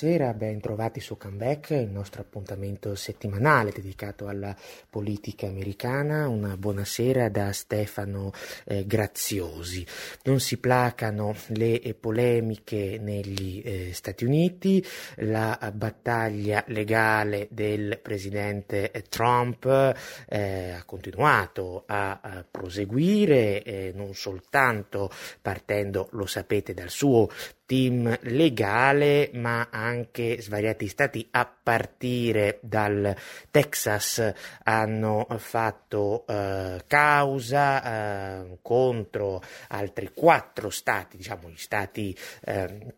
Buonasera, ben trovati su Comeback, il nostro appuntamento settimanale dedicato alla politica americana. Una buonasera da Stefano eh, Graziosi. Non si placano le polemiche negli eh, Stati Uniti, la battaglia legale del presidente Trump eh, ha continuato a, a proseguire, eh, non soltanto partendo, lo sapete, dal suo team legale, ma anche svariati stati a partire dal Texas hanno fatto eh, causa eh, contro altri quattro stati, diciamo gli stati eh,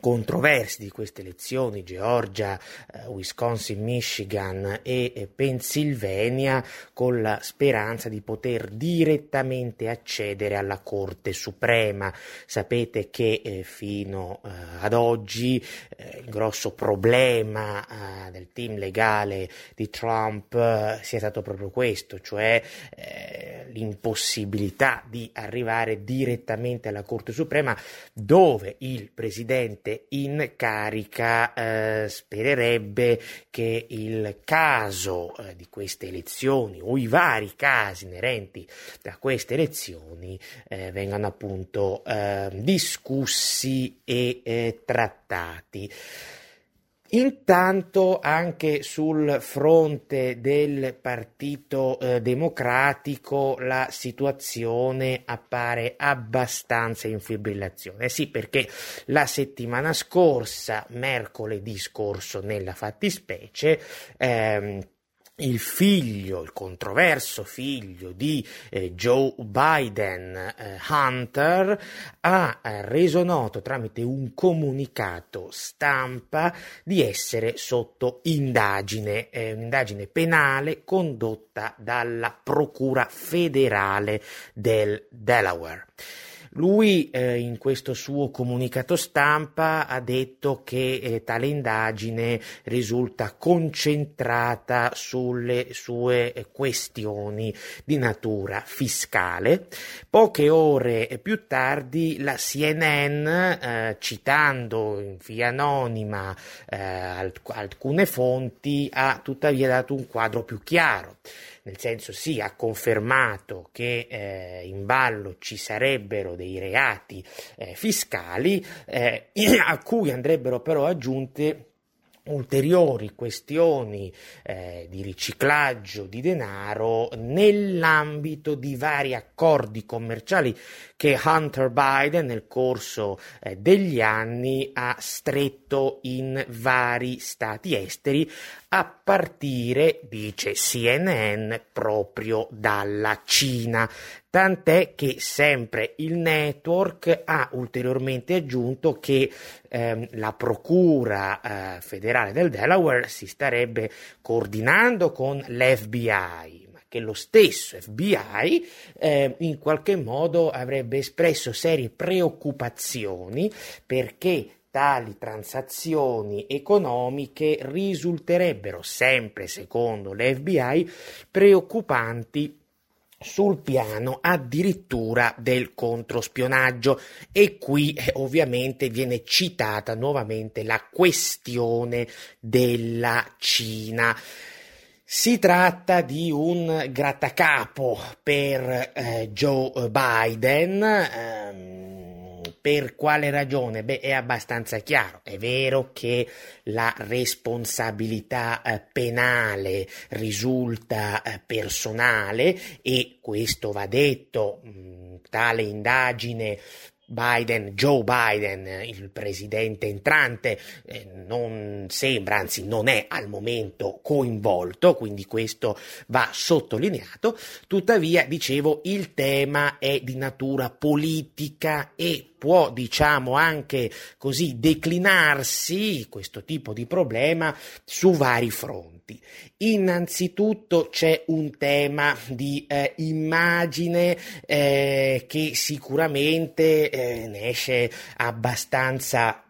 controversi di queste elezioni, Georgia, eh, Wisconsin, Michigan e eh, Pennsylvania, con la speranza di poter direttamente accedere alla Corte Suprema. Sapete che eh, fino eh, ad oggi eh, il grosso problema eh, del team legale di Trump sia stato proprio questo, cioè l'impossibilità di arrivare direttamente alla Corte Suprema dove il presidente presidente in carica eh, spererebbe che il caso eh, di queste elezioni o i vari casi inerenti a queste elezioni eh, vengano appunto eh, discussi e eh, trattati. Intanto anche sul fronte del Partito eh, Democratico la situazione appare abbastanza in fibrillazione. Sì, perché la settimana scorsa, mercoledì scorso nella fattispecie, ehm, il figlio, il controverso figlio di eh, Joe Biden, eh, Hunter, ha eh, reso noto tramite un comunicato stampa di essere sotto indagine, eh, un'indagine penale condotta dalla Procura federale del Delaware. Lui eh, in questo suo comunicato stampa ha detto che eh, tale indagine risulta concentrata sulle sue eh, questioni di natura fiscale. Poche ore più tardi la CNN, eh, citando in via anonima eh, alcune fonti, ha tuttavia dato un quadro più chiaro nel senso sì, ha confermato che eh, in ballo ci sarebbero dei reati eh, fiscali eh, a cui andrebbero però aggiunte ulteriori questioni eh, di riciclaggio di denaro nell'ambito di vari accordi commerciali che Hunter Biden nel corso eh, degli anni ha stretto in vari stati esteri a partire, dice CNN, proprio dalla Cina. Tant'è che sempre il network ha ulteriormente aggiunto che ehm, la Procura eh, federale del Delaware si starebbe coordinando con l'FBI che lo stesso FBI eh, in qualche modo avrebbe espresso serie preoccupazioni perché tali transazioni economiche risulterebbero sempre secondo l'FBI preoccupanti sul piano addirittura del controspionaggio e qui eh, ovviamente viene citata nuovamente la questione della Cina. Si tratta di un grattacapo per eh, Joe Biden. Ehm, per quale ragione? Beh, è abbastanza chiaro. È vero che la responsabilità eh, penale risulta eh, personale e questo va detto, mh, tale indagine Biden, Joe Biden, il presidente entrante, eh, non sembra, anzi non è al momento coinvolto, quindi questo va sottolineato. Tuttavia, dicevo, il tema è di natura politica e può, diciamo, anche così declinarsi questo tipo di problema su vari fronti. Innanzitutto c'è un tema di eh, immagine eh, che sicuramente eh, ne esce abbastanza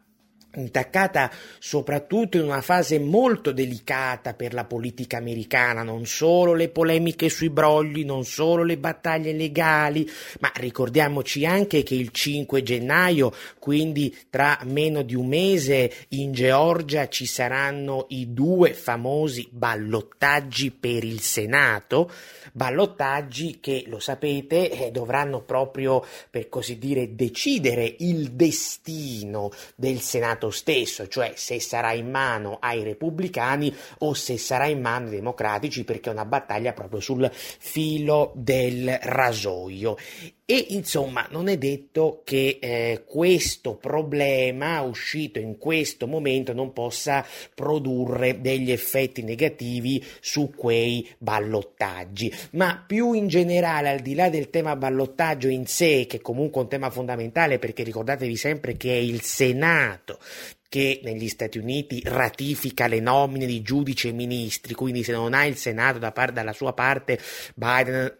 intaccata soprattutto in una fase molto delicata per la politica americana, non solo le polemiche sui brogli, non solo le battaglie legali, ma ricordiamoci anche che il 5 gennaio, quindi tra meno di un mese, in Georgia ci saranno i due famosi ballottaggi per il Senato, ballottaggi che, lo sapete, eh, dovranno proprio, per così dire, decidere il destino del Senato Stato stesso, cioè se sarà in mano ai repubblicani o se sarà in mano ai democratici, perché è una battaglia proprio sul filo del rasoio. E insomma, non è detto che eh, questo problema uscito in questo momento non possa produrre degli effetti negativi su quei ballottaggi, ma più in generale, al di là del tema ballottaggio in sé, che comunque è un tema fondamentale perché ricordatevi sempre che è il Senato che negli Stati Uniti ratifica le nomine di giudici e ministri, quindi se non ha il Senato da par- dalla sua parte, Biden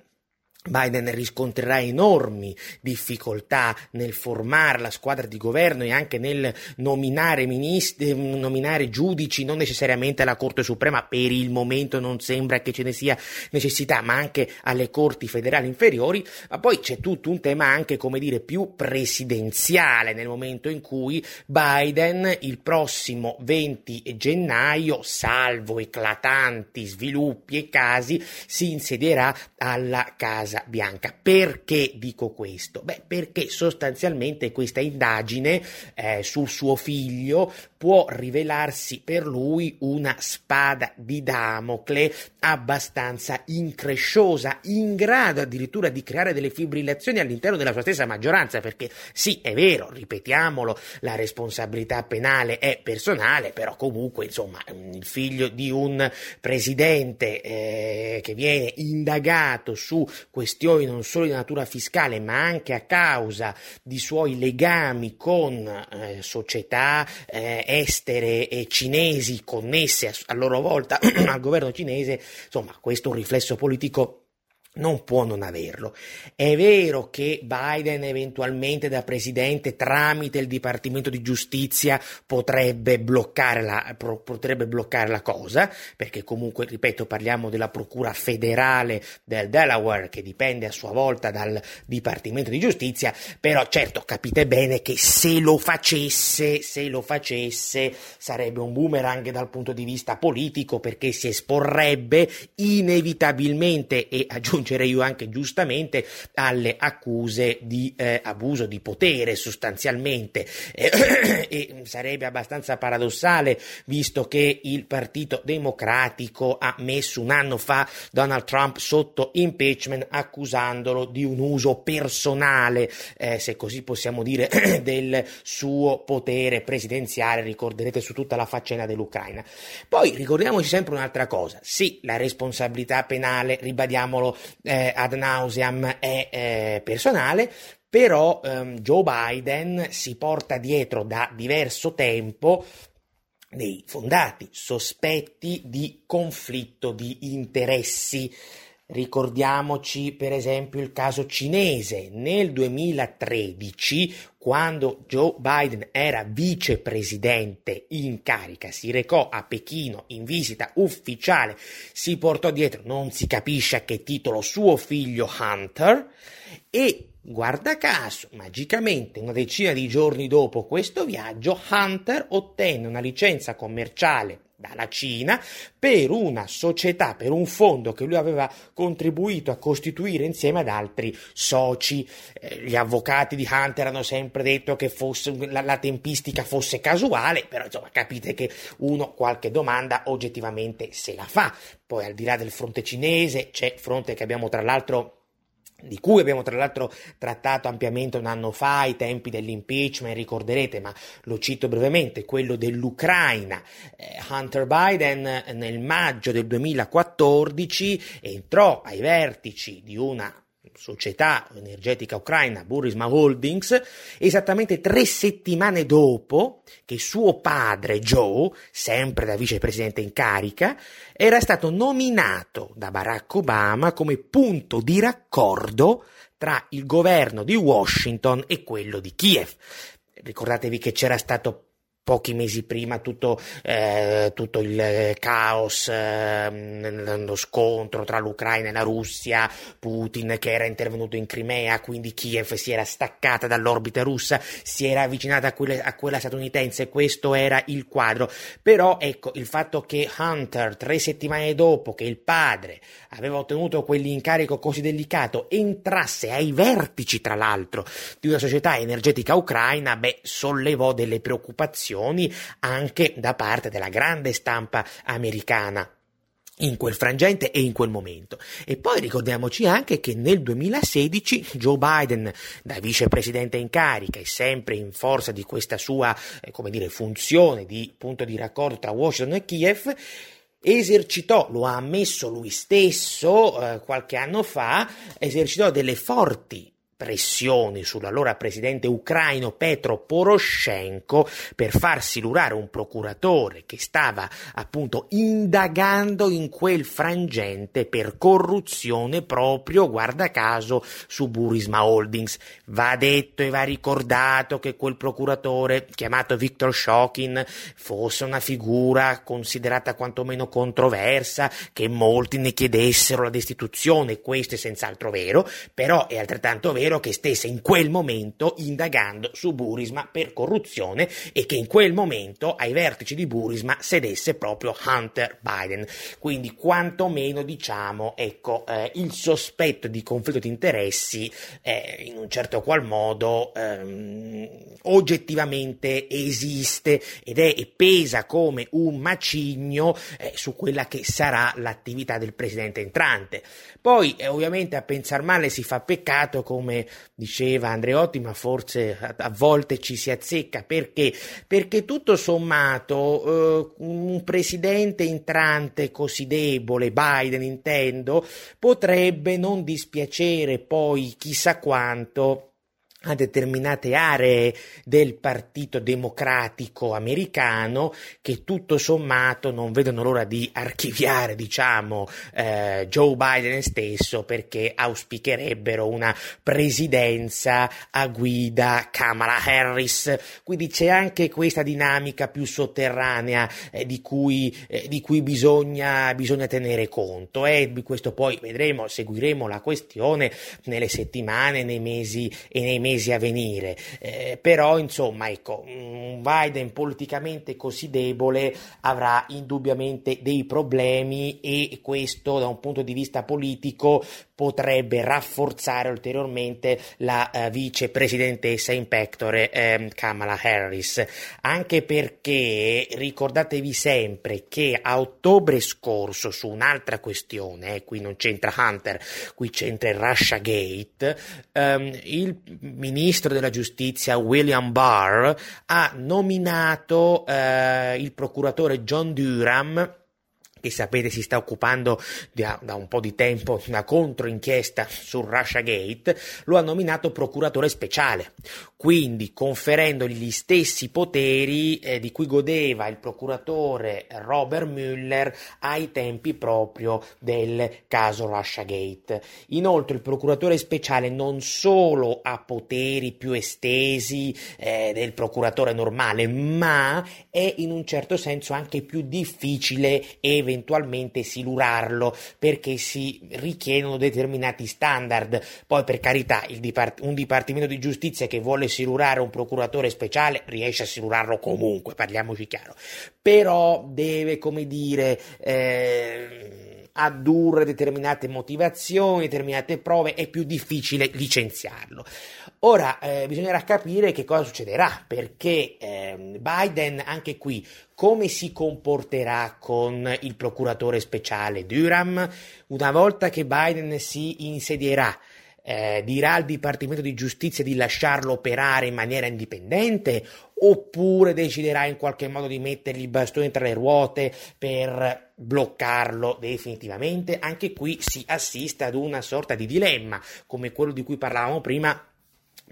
Biden riscontrerà enormi difficoltà nel formare la squadra di governo e anche nel nominare, ministri, nominare giudici, non necessariamente alla Corte Suprema, per il momento non sembra che ce ne sia necessità, ma anche alle corti federali inferiori, ma poi c'è tutto un tema anche, come dire, più presidenziale nel momento in cui Biden il prossimo 20 gennaio, salvo eclatanti sviluppi e casi, si insedierà alla Casa Casa Bianca. Perché dico questo? Beh, perché sostanzialmente questa indagine eh, sul suo figlio può rivelarsi per lui una spada di Damocle abbastanza incresciosa, in grado addirittura di creare delle fibrillazioni all'interno della sua stessa maggioranza, perché sì, è vero, ripetiamolo, la responsabilità penale è personale, però comunque, insomma, il figlio di un presidente eh, che viene indagato su questioni non solo di natura fiscale, ma anche a causa di suoi legami con eh, società eh, estere e cinesi connesse a, a loro volta al governo cinese, insomma, questo è un riflesso politico non può non averlo. È vero che Biden eventualmente da presidente tramite il Dipartimento di Giustizia potrebbe bloccare la, potrebbe bloccare la cosa, perché comunque, ripeto, parliamo della Procura federale del Delaware che dipende a sua volta dal Dipartimento di Giustizia, però certo capite bene che se lo facesse, se lo facesse sarebbe un boomerang dal punto di vista politico perché si esporrebbe inevitabilmente e aggiunge aggiungerei io anche giustamente alle accuse di eh, abuso di potere sostanzialmente eh, e sarebbe abbastanza paradossale visto che il Partito Democratico ha messo un anno fa Donald Trump sotto impeachment accusandolo di un uso personale, eh, se così possiamo dire, del suo potere presidenziale, ricorderete su tutta la faccenda dell'Ucraina. Poi ricordiamoci sempre un'altra cosa, sì, la responsabilità penale, ribadiamolo, eh, ad nauseam è eh, personale, però ehm, Joe Biden si porta dietro da diverso tempo dei fondati sospetti di conflitto di interessi. Ricordiamoci per esempio il caso cinese. Nel 2013, quando Joe Biden era vicepresidente in carica, si recò a Pechino in visita ufficiale, si portò dietro, non si capisce a che titolo, suo figlio Hunter e Guarda caso, magicamente una decina di giorni dopo questo viaggio, Hunter ottenne una licenza commerciale dalla Cina per una società, per un fondo che lui aveva contribuito a costituire insieme ad altri soci. Eh, gli avvocati di Hunter hanno sempre detto che fosse, la, la, tempistica fosse casuale, però insomma capite che uno qualche domanda oggettivamente se la fa. Poi al di là del fronte cinese c'è fronte che abbiamo tra l'altro di cui abbiamo tra l'altro trattato ampiamente un anno fa ai tempi dell'impeachment, ricorderete, ma lo cito brevemente, quello dell'Ucraina. Eh, Hunter Biden nel maggio del 2014 entrò ai vertici di una società energetica ucraina Burisma Holdings, esattamente tre settimane dopo che suo padre Joe, sempre da vicepresidente in carica, era stato nominato da Barack Obama come punto di raccordo tra il governo di Washington e quello di Kiev. Ricordatevi che c'era stato pochi mesi prima tutto, eh, tutto il caos, eh, lo scontro tra l'Ucraina e la Russia, Putin che era intervenuto in Crimea, quindi Kiev si era staccata dall'orbita russa, si era avvicinata a quella, a quella statunitense, questo era il quadro. Però ecco, il fatto che Hunter, tre settimane dopo che il padre aveva ottenuto quell'incarico così delicato, entrasse ai vertici, tra l'altro, di una società energetica ucraina, beh, sollevò delle preoccupazioni reazioni anche da parte della grande stampa americana in quel frangente e in quel momento. E poi ricordiamoci anche che nel 2016 Joe Biden, da vicepresidente in carica e sempre in forza di questa sua, eh, come dire, funzione di punto di raccordo tra Washington e Kiev, esercitò, lo ha ammesso lui stesso eh, qualche anno fa, esercitò delle forti pressioni sull'allora presidente ucraino Petro Poroshenko per far silurare un procuratore che stava appunto indagando in quel frangente per corruzione proprio, guarda caso, su Burisma Holdings. Va detto e va ricordato che quel procuratore chiamato Viktor Shokin fosse una figura considerata quantomeno controversa, che molti ne chiedessero la destituzione, questo è senz'altro vero, però è altrettanto vero vero che stesse in quel momento indagando su Burisma per corruzione e che in quel momento ai vertici di Burisma sedesse proprio Hunter Biden. Quindi quantomeno diciamo, ecco, eh, il sospetto di conflitto di interessi eh, in un certo qual modo ehm, oggettivamente esiste ed è e pesa come un macigno eh, su quella che sarà l'attività del presidente entrante. Poi eh, ovviamente a pensar male si fa peccato come diceva Andreotti, ma forse a, a volte ci si azzecca. Perché? Perché tutto sommato eh, un presidente entrante così debole, Biden intendo, potrebbe non dispiacere poi chissà quanto a determinate aree del Partito Democratico americano che tutto sommato non vedono l'ora di archiviare, diciamo, eh, Joe Biden stesso perché auspicherebbero una presidenza a guida Kamala Harris. Quindi c'è anche questa dinamica più sotterranea eh, di, cui, eh, di cui bisogna, bisogna tenere conto. E eh. questo poi vedremo, seguiremo la questione nelle settimane, nei mesi e nei mesi mesi a venire, eh, però insomma ecco, un Biden politicamente così debole avrà indubbiamente dei problemi e questo da un punto di vista politico potrebbe rafforzare ulteriormente la uh, vicepresidentessa in pectore eh, Kamala Harris, anche perché ricordatevi sempre che a ottobre scorso su un'altra questione, eh, qui non c'entra Hunter, qui c'entra il Russia Gate, um, il ministro della giustizia William Barr ha nominato uh, il procuratore John Durham che sapete si sta occupando da, da un po' di tempo una controinchiesta sul Russia Gate, lo ha nominato procuratore speciale, quindi conferendogli gli stessi poteri eh, di cui godeva il procuratore Robert Mueller ai tempi proprio del caso Russia Gate. Inoltre il procuratore speciale non solo ha poteri più estesi eh, del procuratore normale, ma è in un certo senso anche più difficile eventualmente eventualmente silurarlo perché si richiedono determinati standard. Poi per carità dipart- un dipartimento di giustizia che vuole silurare un procuratore speciale riesce a silurarlo comunque, parliamoci chiaro, però deve come dire... Eh, addurre determinate motivazioni, determinate prove, è più difficile licenziarlo. Ora eh, bisognerà capire che cosa succederà, perché eh, Biden anche qui come si comporterà con il procuratore speciale Durham una volta che Biden si insedierà. Eh, dirà al Dipartimento di Giustizia di lasciarlo operare in maniera indipendente oppure deciderà in qualche modo di mettergli i bastoni tra le ruote per bloccarlo definitivamente. Anche qui si assiste ad una sorta di dilemma come quello di cui parlavamo prima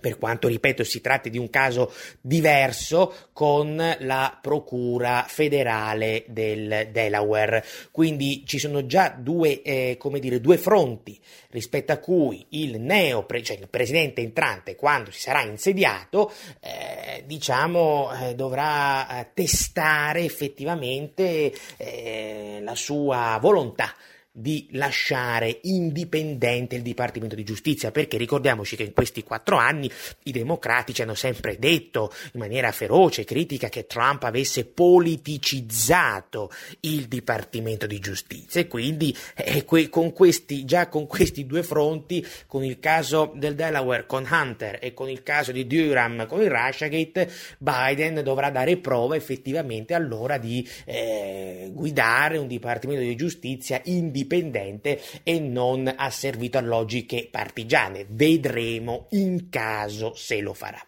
per quanto ripeto si tratti di un caso diverso con la procura federale del Delaware. Quindi ci sono già due, eh, come dire, due fronti rispetto a cui il neo cioè il presidente entrante quando si sarà insediato eh, diciamo eh, dovrà eh, testare effettivamente eh, la sua volontà di lasciare indipendente il Dipartimento di Giustizia, perché ricordiamoci che in questi quattro anni i democratici hanno sempre detto in maniera feroce e critica che Trump avesse politicizzato il Dipartimento di Giustizia. E quindi eh, que- con questi, già con questi due fronti, con il caso del Delaware con Hunter e con il caso di Durham con il Russiagate, Biden dovrà dare prova effettivamente allora di eh, guidare un Dipartimento di Giustizia indipendente indipendente e non asservito a logiche partigiane. Vedremo in caso se lo farà.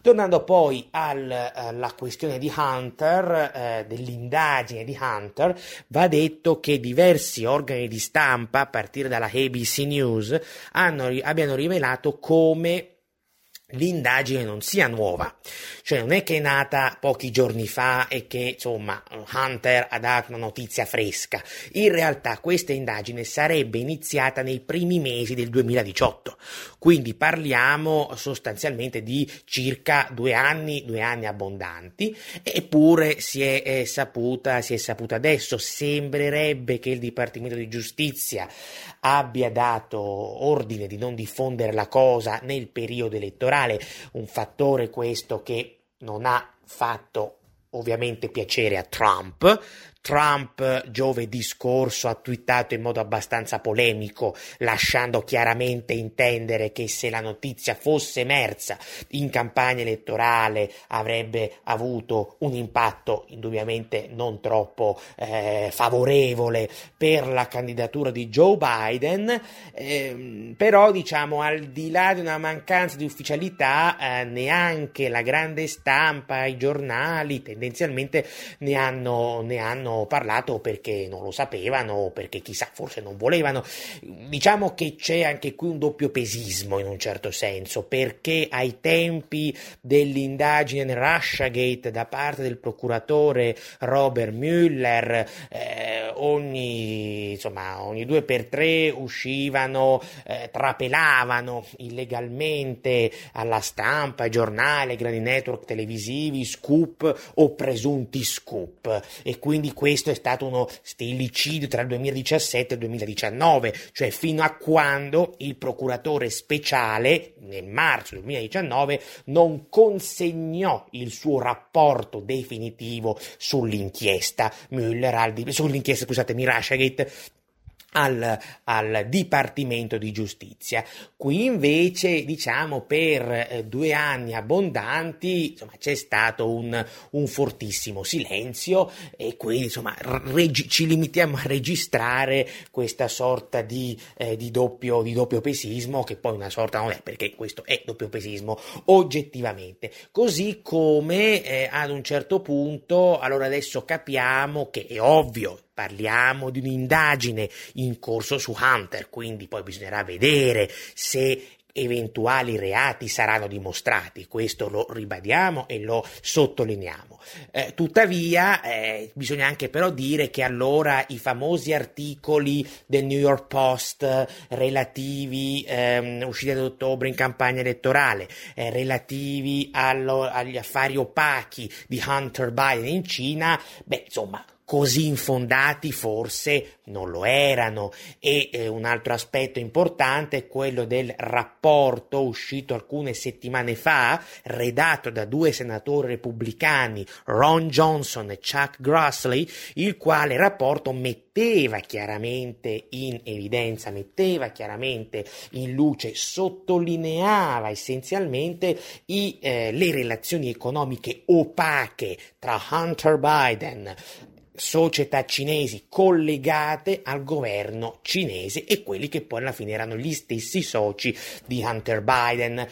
Tornando poi alla questione di Hunter, eh, dell'indagine di Hunter, va detto che diversi organi di stampa, a partire dalla ABC News, hanno, abbiano rivelato come l'indagine non sia nuova, cioè non è che è nata pochi giorni fa e che insomma Hunter ha dato una notizia fresca, in realtà questa indagine sarebbe iniziata nei primi mesi del 2018, quindi parliamo sostanzialmente di circa due anni, due anni abbondanti, eppure si è, è saputa, si è saputa adesso, sembrerebbe che il Dipartimento di Giustizia abbia dato ordine di non diffondere la cosa nel periodo elettorale, un fattore questo che non ha fatto ovviamente piacere a Trump, Trump giovedì scorso ha twittato in modo abbastanza polemico, lasciando chiaramente intendere che se la notizia fosse emersa in campagna elettorale avrebbe avuto un impatto indubbiamente non troppo eh, favorevole per la candidatura di Joe Biden, eh, però diciamo al di là di una mancanza di ufficialità eh, neanche la grande stampa, i giornali tendenzialmente ne hanno, ne hanno parlato perché non lo sapevano o perché chissà forse non volevano. Diciamo che c'è anche qui un doppio pesismo in un certo senso perché ai tempi dell'indagine Russiagate da parte del procuratore Robert Mueller eh, ogni, insomma, ogni due per tre uscivano, eh, trapelavano illegalmente alla stampa, ai giornali, ai grandi network televisivi, scoop o presunti scoop. E quindi questo è stato uno stillicidio tra il 2017 e il 2019, cioè fino a quando il procuratore speciale nel marzo 2019 non consegnò il suo rapporto definitivo sull'inchiesta. Müller, sull'inchiesta scusatemi Russiagate al, al, Dipartimento di Giustizia. Qui invece, diciamo, per eh, due anni abbondanti insomma, c'è stato un, un, fortissimo silenzio e quindi insomma, regi- ci limitiamo a registrare questa sorta di, eh, di, doppio, di doppio pesismo, che poi una sorta non è, perché questo è doppio pesismo oggettivamente. Così come eh, ad un certo punto, allora adesso capiamo che è ovvio, parliamo di un'indagine in corso su Hunter, quindi poi bisognerà vedere se eventuali reati saranno dimostrati, questo lo ribadiamo e lo sottolineiamo. Eh, tuttavia eh, bisogna anche però dire che allora i famosi articoli del New York Post relativi ehm, usciti ad ottobre in campagna elettorale, eh, relativi allo, agli affari opachi di Hunter Biden in Cina, beh insomma così infondati forse non lo erano. E eh, un altro aspetto importante è quello del rapporto uscito alcune settimane fa redatto da due senatori repubblicani Ron Johnson e Chuck Grassley il quale rapporto metteva chiaramente in evidenza metteva chiaramente in luce sottolineava essenzialmente i, eh, le relazioni economiche opache tra Hunter Biden società cinesi collegate al governo cinese e quelli che poi alla fine erano gli stessi soci di Hunter Biden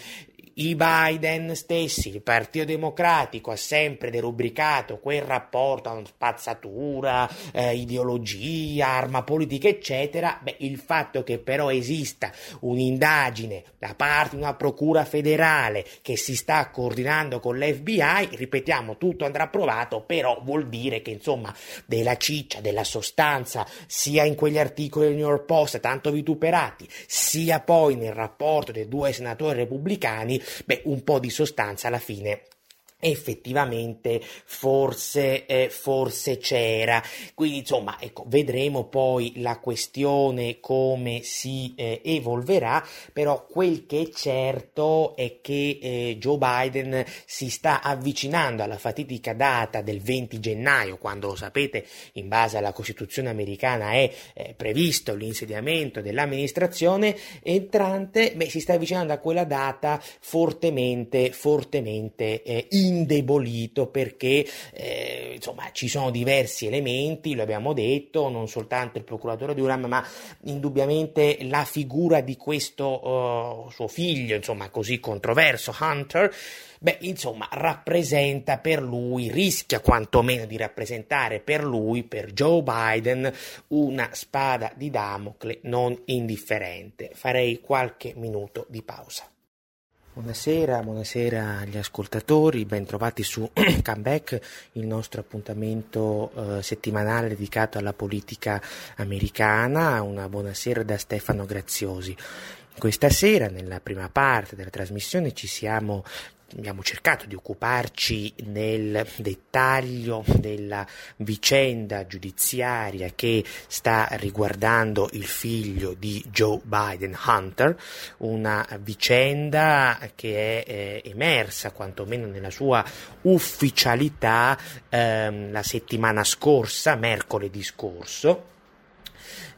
i Biden stessi, il Partito Democratico ha sempre derubricato quel rapporto a spazzatura, eh, ideologia, arma politica, eccetera, beh, il fatto che però esista un'indagine da parte di una procura federale che si sta coordinando con l'FBI, ripetiamo, tutto andrà provato, però vuol dire che insomma della ciccia, della sostanza, sia in quegli articoli del New York Post tanto vituperati, sia poi nel rapporto dei due senatori repubblicani, beh, un po' di sostanza alla fine effettivamente forse, eh, forse c'era. Quindi insomma, ecco, vedremo poi la questione come si eh, evolverà, però quel che è certo è che eh, Joe Biden si sta avvicinando alla fatidica data del 20 gennaio, quando sapete, in base alla Costituzione americana è eh, previsto l'insediamento dell'amministrazione entrante, beh, si sta avvicinando a quella data fortemente, fortemente eh, indebolito perché eh, insomma ci sono diversi elementi, lo abbiamo detto, non soltanto il procuratore Durham, ma indubbiamente la figura di questo uh, suo figlio, insomma così controverso, Hunter, beh, insomma, rappresenta per lui, rischia quantomeno di rappresentare per lui, per Joe Biden, una spada di Damocle non indifferente. Farei qualche minuto di pausa. Buonasera, buonasera agli ascoltatori, bentrovati su Comeback, il nostro appuntamento eh, settimanale dedicato alla politica americana. Una buonasera da Stefano Graziosi. Questa sera, nella prima parte della trasmissione, ci siamo abbiamo cercato di occuparci nel dettaglio della vicenda giudiziaria che sta riguardando il figlio di Joe Biden, Hunter, una vicenda che è eh, emersa quantomeno nella sua ufficialità ehm, la settimana scorsa, mercoledì scorso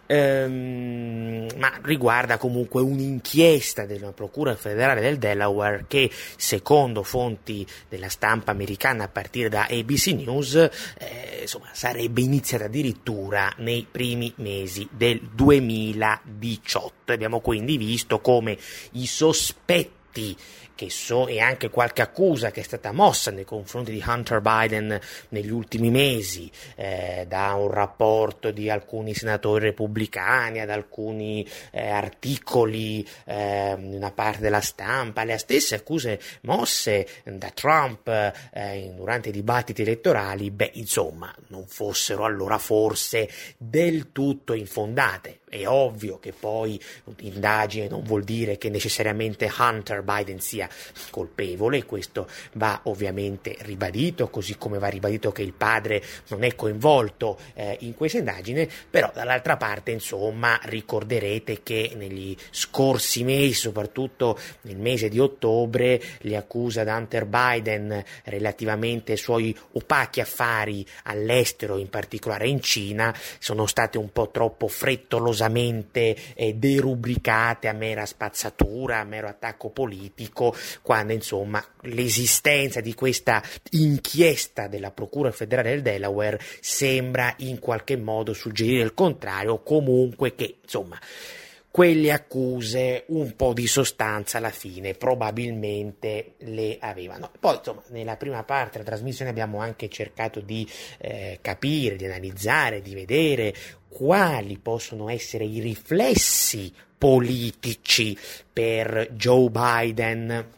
ehm, ma riguarda comunque un'inchiesta della Procura federale del Delaware che, secondo fonti della stampa americana a partire da ABC News, eh, insomma, sarebbe iniziata addirittura nei primi mesi del 2018. Abbiamo quindi visto come i sospetti che so, e anche qualche accusa che è stata mossa nei confronti di Hunter Biden negli ultimi mesi, eh, da un rapporto di alcuni senatori repubblicani ad alcuni eh, articoli eh, una parte della stampa, le stesse accuse mosse da Trump eh, durante i dibattiti elettorali, beh, insomma, non fossero allora forse del tutto infondate. È ovvio che poi l'indagine non vuol dire che necessariamente Hunter Biden sia colpevole, questo va ovviamente ribadito, così come va ribadito che il padre non è coinvolto eh, in questa indagine, però dall'altra parte insomma ricorderete che negli scorsi mesi, soprattutto nel mese di ottobre, le accuse ad Hunter Biden relativamente ai suoi opachi affari all'estero, in particolare in Cina, sono state un po' troppo frettolosamente eh, derubricate a mera spazzatura, a mero attacco politico, quando insomma l'esistenza di questa inchiesta della Procura federale del Delaware sembra in qualche modo suggerire il contrario, comunque che insomma quelle accuse un po' di sostanza alla fine probabilmente le avevano. Poi insomma nella prima parte della trasmissione abbiamo anche cercato di eh, capire, di analizzare, di vedere quali possono essere i riflessi politici per Joe Biden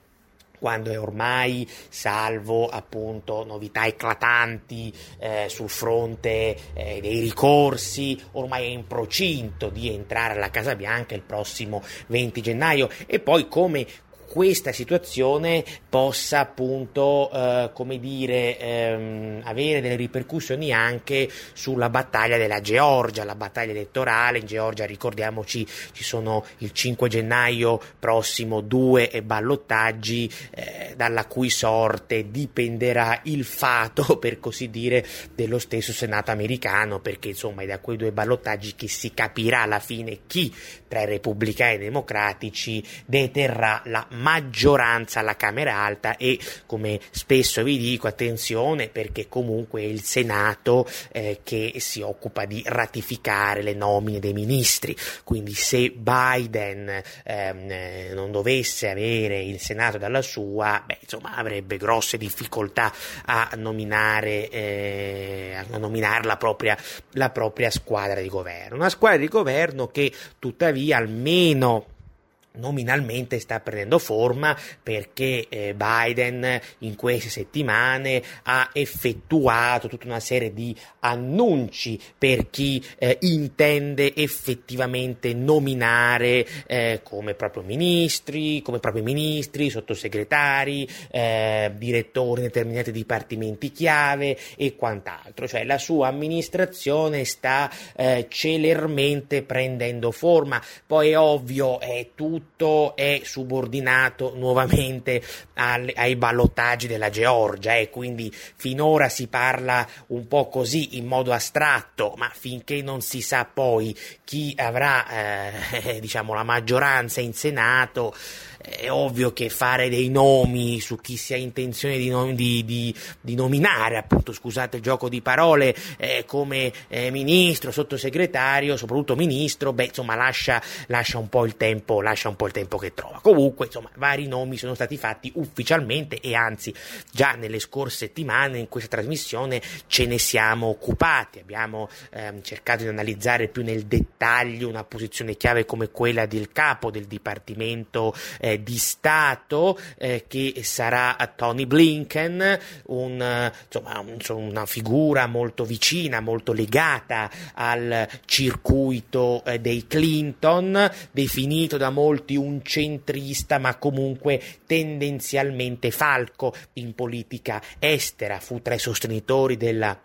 quando è ormai, salvo appunto novità eclatanti eh, sul fronte eh, dei ricorsi, ormai è in procinto di entrare alla Casa Bianca il prossimo 20 gennaio. E poi come questa situazione possa appunto, eh, come dire, ehm, avere delle ripercussioni anche sulla battaglia della Georgia, la battaglia elettorale. In Georgia, ricordiamoci, ci sono il 5 gennaio prossimo due ballottaggi eh, dalla cui sorte dipenderà il fato, per così dire, dello stesso Senato americano, perché insomma è da quei due ballottaggi che si capirà alla fine chi tra i repubblicani e i democratici deterrà la maggioranza alla Camera Alta e come spesso vi dico attenzione perché comunque è il Senato eh, che si occupa di ratificare le nomine dei ministri, quindi se Biden ehm, eh, non dovesse avere il Senato dalla sua, beh, insomma, avrebbe grosse difficoltà a nominare, eh, a nominare la, propria, la propria squadra di governo. Una squadra di governo che tuttavia almeno nominalmente sta prendendo forma perché eh, Biden in queste settimane ha effettuato tutta una serie di annunci per chi eh, intende effettivamente nominare eh, come proprio ministri, come propri ministri, sottosegretari, eh, direttori di determinati dipartimenti chiave e quant'altro, cioè la sua amministrazione sta eh, celermente prendendo forma, poi è ovvio è tutto tutto è subordinato nuovamente al, ai ballottaggi della Georgia e quindi finora si parla un po' così in modo astratto, ma finché non si sa poi chi avrà eh, diciamo la maggioranza in Senato è ovvio che fare dei nomi su chi si ha intenzione di, nom- di, di, di nominare, appunto, scusate il gioco di parole, eh, come eh, ministro, sottosegretario, soprattutto ministro, beh, insomma, lascia, lascia, un po' il tempo, lascia un po' il tempo che trova. Comunque, insomma, vari nomi sono stati fatti ufficialmente e anzi, già nelle scorse settimane in questa trasmissione ce ne siamo occupati. Abbiamo ehm, cercato di analizzare più nel dettaglio una posizione chiave come quella del capo del dipartimento eh, eh, di Stato eh, che sarà Tony Blinken, un, insomma, una figura molto vicina, molto legata al circuito eh, dei Clinton, definito da molti un centrista ma comunque tendenzialmente falco in politica estera, fu tra i sostenitori della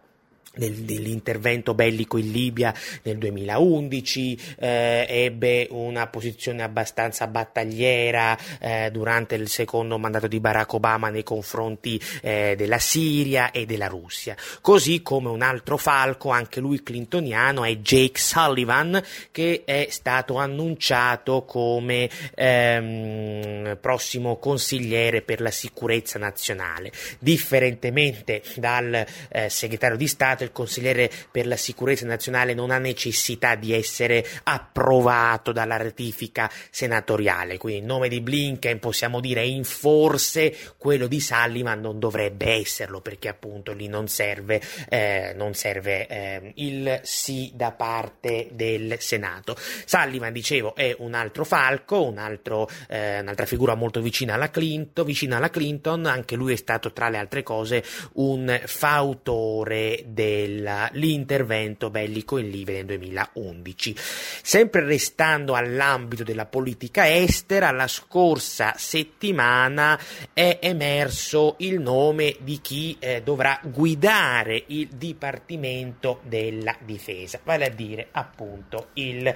dell'intervento bellico in Libia nel 2011, eh, ebbe una posizione abbastanza battagliera eh, durante il secondo mandato di Barack Obama nei confronti eh, della Siria e della Russia. Così come un altro falco, anche lui clintoniano, è Jake Sullivan, che è stato annunciato come ehm, prossimo consigliere per la sicurezza nazionale. Differentemente dal eh, segretario di Stato, il consigliere per la sicurezza nazionale non ha necessità di essere approvato dalla ratifica senatoriale, quindi il nome di Blinken possiamo dire in forse quello di Sullivan non dovrebbe esserlo perché appunto lì non serve, eh, non serve eh, il sì da parte del Senato. Sullivan, dicevo, è un altro falco, un altro, eh, un'altra figura molto vicina alla, Clinton, vicina alla Clinton, anche lui è stato tra le altre cose un fautore del dell'intervento bellico in Libia nel 2011. Sempre restando all'ambito della politica estera, la scorsa settimana è emerso il nome di chi eh, dovrà guidare il Dipartimento della Difesa, vale a dire appunto il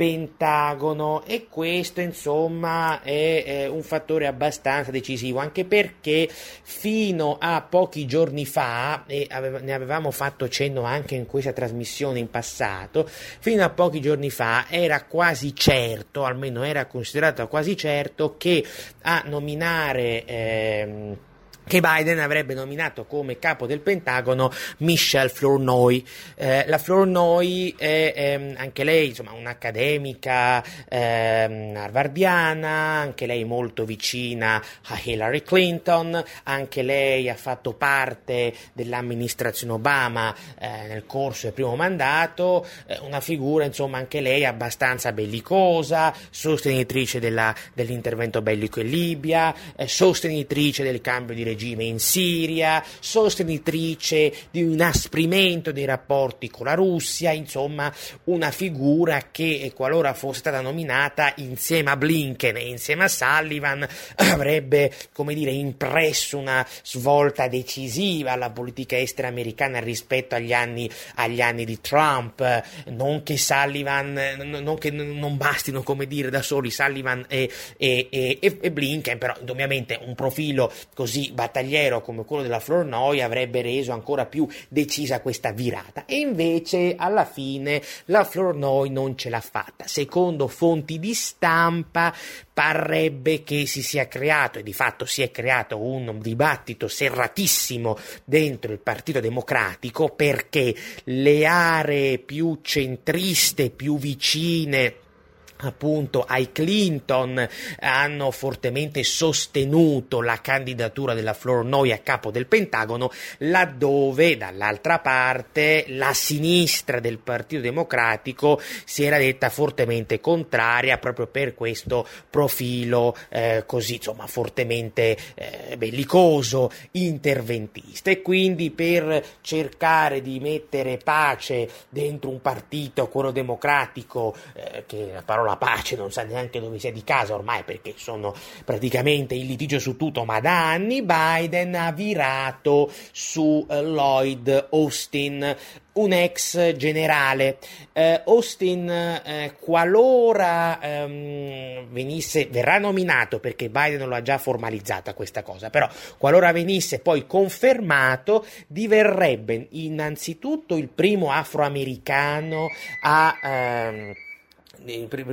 Pentagono e questo insomma è, è, un fattore abbastanza decisivo anche perché fino a pochi giorni fa e aveva, ne avevamo fatto cenno anche in questa trasmissione in passato fino a pochi giorni fa era quasi certo almeno era considerato quasi certo che a nominare ehm, che Biden avrebbe nominato come capo del Pentagono Michelle Flournoy. Eh, la Flournoy è ehm, anche lei insomma, un'accademica ehm, harvardiana, anche lei molto vicina a Hillary Clinton, anche lei ha fatto parte dell'amministrazione Obama eh, nel corso del primo mandato, eh, una figura insomma anche lei abbastanza bellicosa, sostenitrice della, dell'intervento bellico in Libia, eh, sostenitrice del cambio di regime regime in Siria, sostenitrice di un inasprimento dei rapporti con la Russia, insomma una figura che qualora fosse stata nominata insieme a Blinken e insieme a Sullivan avrebbe, come dire, impresso una svolta decisiva alla politica estera americana rispetto agli anni, agli anni di Trump, non che Sullivan, non che non bastino, come dire, da soli Sullivan e, e, e, e Blinken, però ovviamente un profilo così battagliero come quello della Flournoy avrebbe reso ancora più decisa questa virata e invece alla fine la Flournoy non ce l'ha fatta. Secondo fonti di stampa parrebbe che si sia creato e di fatto si è creato un dibattito serratissimo dentro il Partito Democratico perché le aree più centriste, più vicine appunto ai Clinton hanno fortemente sostenuto la candidatura della Flournoy a capo del Pentagono laddove dall'altra parte la sinistra del Partito Democratico si era detta fortemente contraria proprio per questo profilo eh, così insomma fortemente eh, bellicoso interventista. E quindi per cercare di mettere pace dentro un partito quello democratico eh, che la parola la pace non sa neanche dove sia di casa ormai perché sono praticamente in litigio su tutto, ma da anni Biden ha virato su uh, Lloyd Austin, un ex generale. Eh, Austin, eh, qualora ehm, venisse, verrà nominato perché Biden lo ha già formalizzata questa cosa, però qualora venisse poi confermato, diverrebbe innanzitutto il primo afroamericano a... Ehm,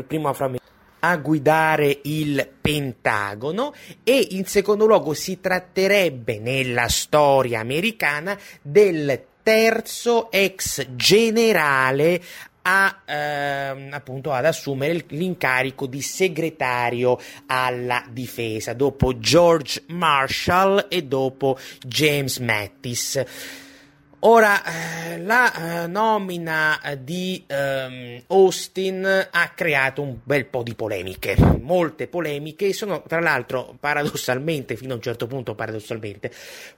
primo afroamericano a guidare il Pentagono e in secondo luogo si tratterebbe nella storia americana del terzo ex generale a, ehm, appunto ad assumere l'incarico di segretario alla difesa dopo George Marshall e dopo James Mattis. Ora, eh, la eh, nomina di ehm, Austin ha creato un bel po' di polemiche, molte polemiche, sono tra l'altro paradossalmente, fino a un certo punto paradossalmente,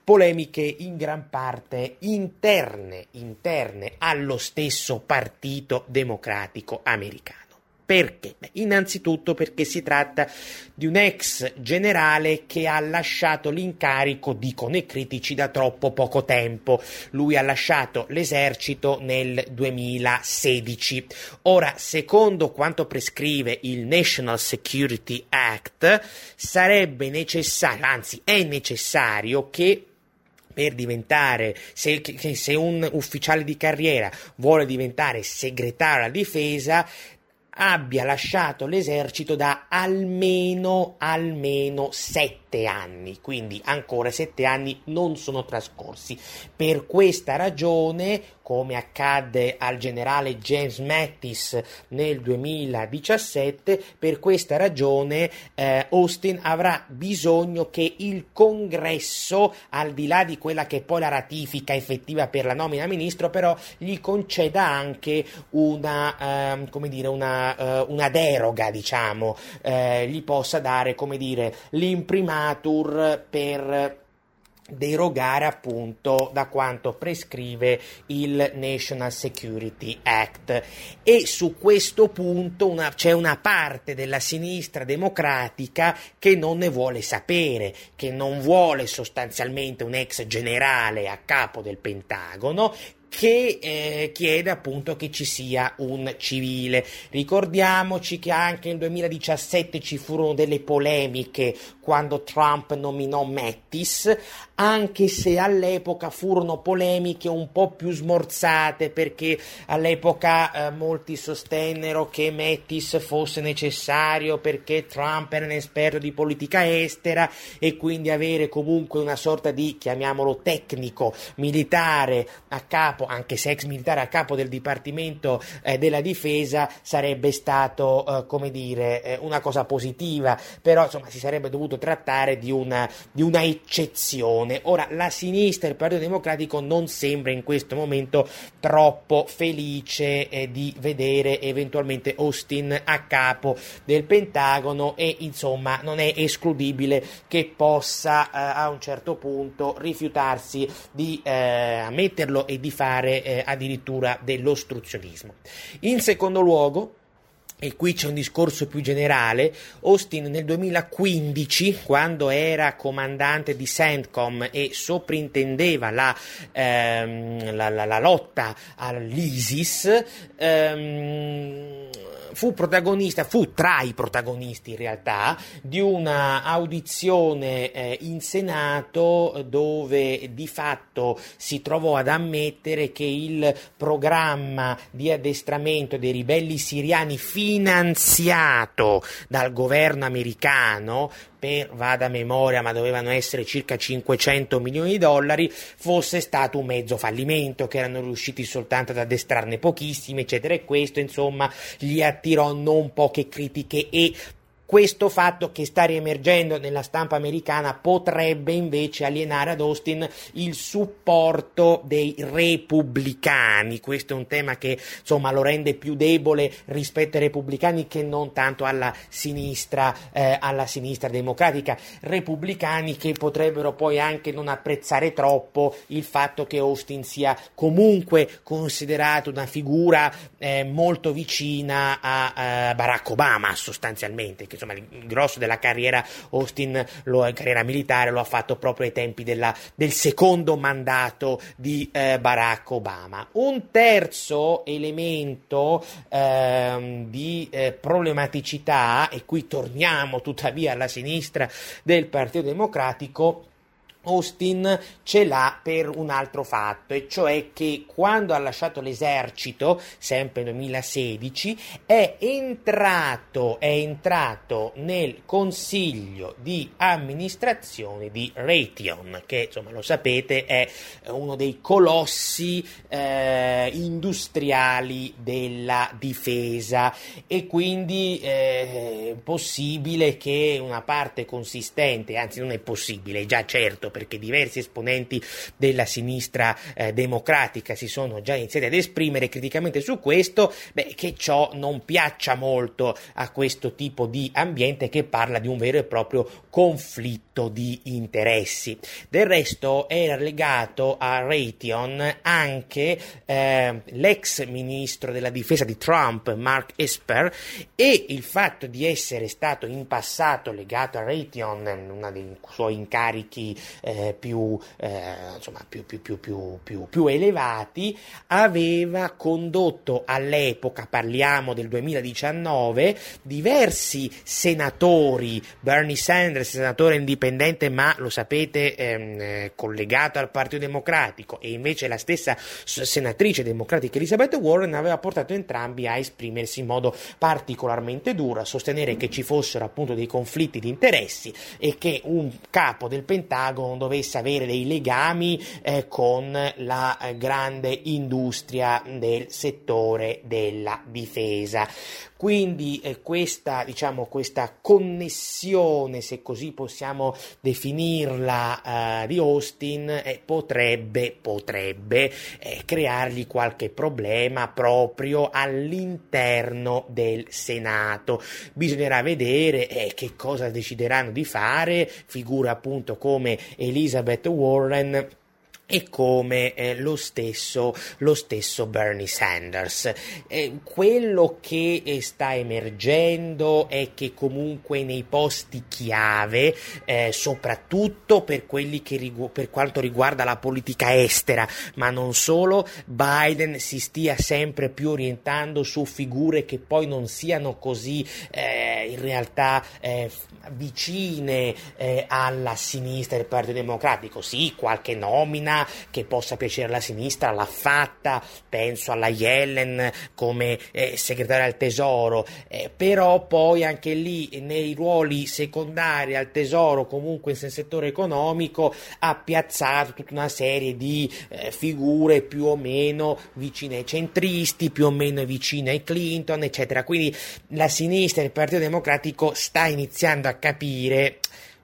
polemiche in gran parte interne, interne allo stesso Partito Democratico americano. Perché? Beh, innanzitutto perché si tratta di un ex generale che ha lasciato l'incarico, dicono i critici, da troppo poco tempo. Lui ha lasciato l'esercito nel 2016. Ora, secondo quanto prescrive il National Security Act, sarebbe necessario, anzi è necessario che per diventare, se, se, un ufficiale di carriera vuole diventare segretario alla difesa, abbia lasciato l'esercito da almeno, almeno sette anni, quindi ancora sette anni non sono trascorsi. Per questa ragione come accadde al generale James Mattis nel 2017. Per questa ragione eh, Austin avrà bisogno che il congresso, al di là di quella che è poi la ratifica effettiva per la nomina ministro, però gli conceda anche una, eh, come dire, una, eh, una deroga, diciamo, eh, gli possa dare, come dire, l'imprimatur per derogare appunto da quanto prescrive il National Security Act. E su questo punto una, c'è una parte della sinistra democratica che non ne vuole sapere, che non vuole sostanzialmente un ex generale a capo del Pentagono, che eh, chiede appunto che ci sia un civile. Ricordiamoci che anche nel 2017 ci furono delle polemiche quando Trump nominò Mattis, anche se all'epoca furono polemiche un po' più smorzate perché all'epoca eh, molti sostennero che Mattis fosse necessario perché Trump era un esperto di politica estera e quindi avere comunque una sorta di, chiamiamolo tecnico, militare a capo anche se ex militare a capo del Dipartimento eh, della Difesa, sarebbe stato, eh, come dire, eh, una cosa positiva, però insomma si sarebbe dovuto trattare di una, di una eccezione. Ora, la sinistra, il Partito Democratico, non sembra in questo momento troppo felice eh, di vedere eventualmente Austin a capo del Pentagono e insomma non è escludibile che possa eh, a un certo punto rifiutarsi di eh, ammetterlo e di fare fare eh, addirittura dell'ostruzionismo. In secondo luogo, e qui c'è un discorso più generale, Austin nel 2015, quando era comandante di CENTCOM e soprintendeva la, ehm, la, la, la lotta all'ISIS, ehm, fu protagonista, fu tra i protagonisti in realtà, di una audizione eh, in Senato dove di fatto si trovò ad ammettere che il programma di addestramento dei ribelli siriani finanziato dal governo americano per, vada memoria, ma dovevano essere circa 500 milioni di dollari, fosse stato un mezzo fallimento, che erano riusciti soltanto ad addestrarne pochissimi, eccetera, e questo insomma gli attirò non poche critiche e questo fatto che sta riemergendo nella stampa americana potrebbe invece alienare ad Austin il supporto dei repubblicani. Questo è un tema che insomma lo rende più debole rispetto ai repubblicani che non tanto alla sinistra, eh, alla sinistra democratica. Repubblicani che potrebbero poi anche non apprezzare troppo il fatto che Austin sia comunque considerato una figura eh, molto vicina a eh, Barack Obama sostanzialmente, che insomma il grosso della carriera Austin, lo, carriera militare, lo ha fatto proprio ai tempi della, del secondo mandato di eh, Barack Obama. Un terzo elemento eh, di eh, problematicità, e qui torniamo tuttavia alla sinistra del Partito Democratico, Austin ce l'ha per un altro fatto, e cioè che quando ha lasciato l'esercito, sempre nel 2016, è entrato, è entrato nel consiglio di amministrazione di Raytheon, che insomma lo sapete è uno dei colossi eh, industriali della difesa. E quindi eh, è possibile che una parte consistente, anzi non è possibile, è già certo, perché diversi esponenti della sinistra eh, democratica si sono già iniziati ad esprimere criticamente su questo, beh, che ciò non piaccia molto a questo tipo di ambiente che parla di un vero e proprio conflitto di interessi. Del resto era legato a Raytheon anche eh, l'ex ministro della difesa di Trump, Mark Esper, e il fatto di essere stato in passato legato a Raytheon, uno dei suoi incarichi eh, più, eh, insomma, più, più, più, elevati, aveva condotto all'epoca, parliamo del 2019, diversi senatori, Bernie Sanders, senatore indipendente ma lo sapete ehm, eh, collegato al Partito Democratico e invece la stessa senatrice democratica Elizabeth Warren aveva portato entrambi a esprimersi in modo particolarmente duro, a sostenere che ci fossero appunto dei conflitti di interessi e che un capo del Pentagono non dovesse avere dei legami eh, con la eh, grande industria del settore della difesa. Quindi eh, questa, diciamo, questa connessione, se così possiamo definirla, eh, di Austin eh, potrebbe, potrebbe eh, creargli qualche problema proprio all'interno del Senato. Bisognerà vedere eh, che cosa decideranno di fare, figura appunto come Elizabeth Warren e come eh, lo, stesso, lo, stesso, Bernie Sanders. Eh, quello che eh, sta emergendo è che comunque nei posti chiave, eh, soprattutto per, rigu- per quanto riguarda la politica estera, ma non solo, Biden si stia sempre più orientando su figure che poi non siano così eh, in realtà eh, vicine alla sinistra del Partito Democratico. Sì, qualche nomina che possa piacere alla sinistra, l'ha fatta, penso alla Yellen come eh, segretaria al tesoro, eh, però poi anche lì nei ruoli secondari al tesoro, comunque nel settore economico, ha piazzato tutta una serie di eh, figure più o meno vicine ai centristi, più o meno vicine ai Clinton, eccetera. Quindi la sinistra, il Partito Democratico sta iniziando a capire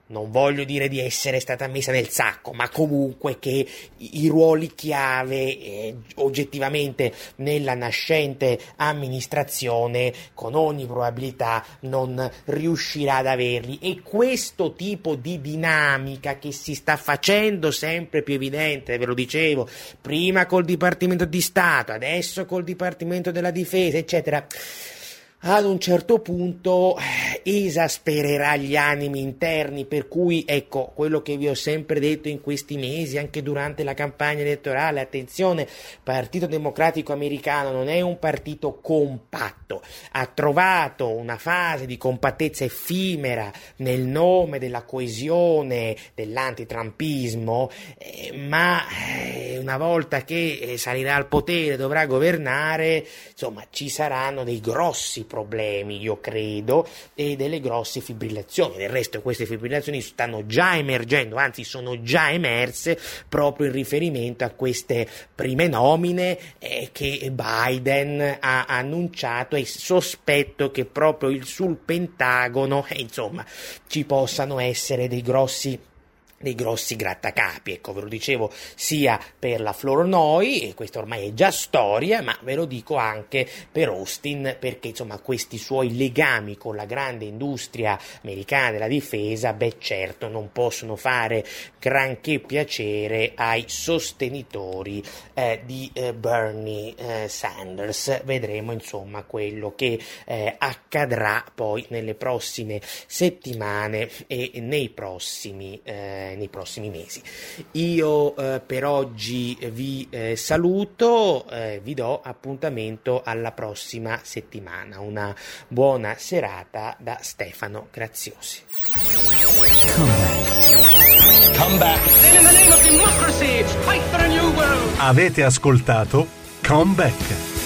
non voglio dire di essere stata messa nel sacco, ma comunque che i ruoli chiave eh, oggettivamente nella nascente amministrazione con ogni probabilità non riuscirà ad averli. E questo tipo di dinamica che si sta facendo sempre più evidente, ve lo dicevo, prima col Dipartimento di Stato, adesso col Dipartimento della Difesa, eccetera ad un certo punto eh, esaspererà gli animi interni, per cui ecco quello che vi ho sempre detto in questi mesi, anche durante la campagna elettorale, attenzione, Partito Democratico Americano non è un partito compatto, ha trovato una fase di compattezza effimera nel nome della coesione, dell'antitrampismo, eh, ma eh, una volta che eh, salirà al potere, dovrà governare, insomma ci saranno dei grossi problemi, io credo, e delle grosse fibrillazioni. Del resto queste fibrillazioni stanno già emergendo, anzi sono già emerse proprio in riferimento a queste prime nomine eh, che Biden ha annunciato e sospetto che proprio sul Pentagono, eh, insomma, ci possano essere dei grossi dei grossi grattacapi, ecco ve lo dicevo sia per la Flournoy, e questa ormai è già storia, ma ve lo dico anche per Austin, perché insomma questi suoi legami con la grande industria americana della difesa, beh certo non possono fare granché piacere ai sostenitori eh, di eh, Bernie eh, Sanders, vedremo insomma quello che eh, accadrà poi nelle prossime settimane e nei prossimi eh, nei prossimi mesi. Io eh, per oggi vi eh, saluto, eh, vi do appuntamento alla prossima settimana. Una buona serata da Stefano Graziosi. Come back. Avete ascoltato Come Back.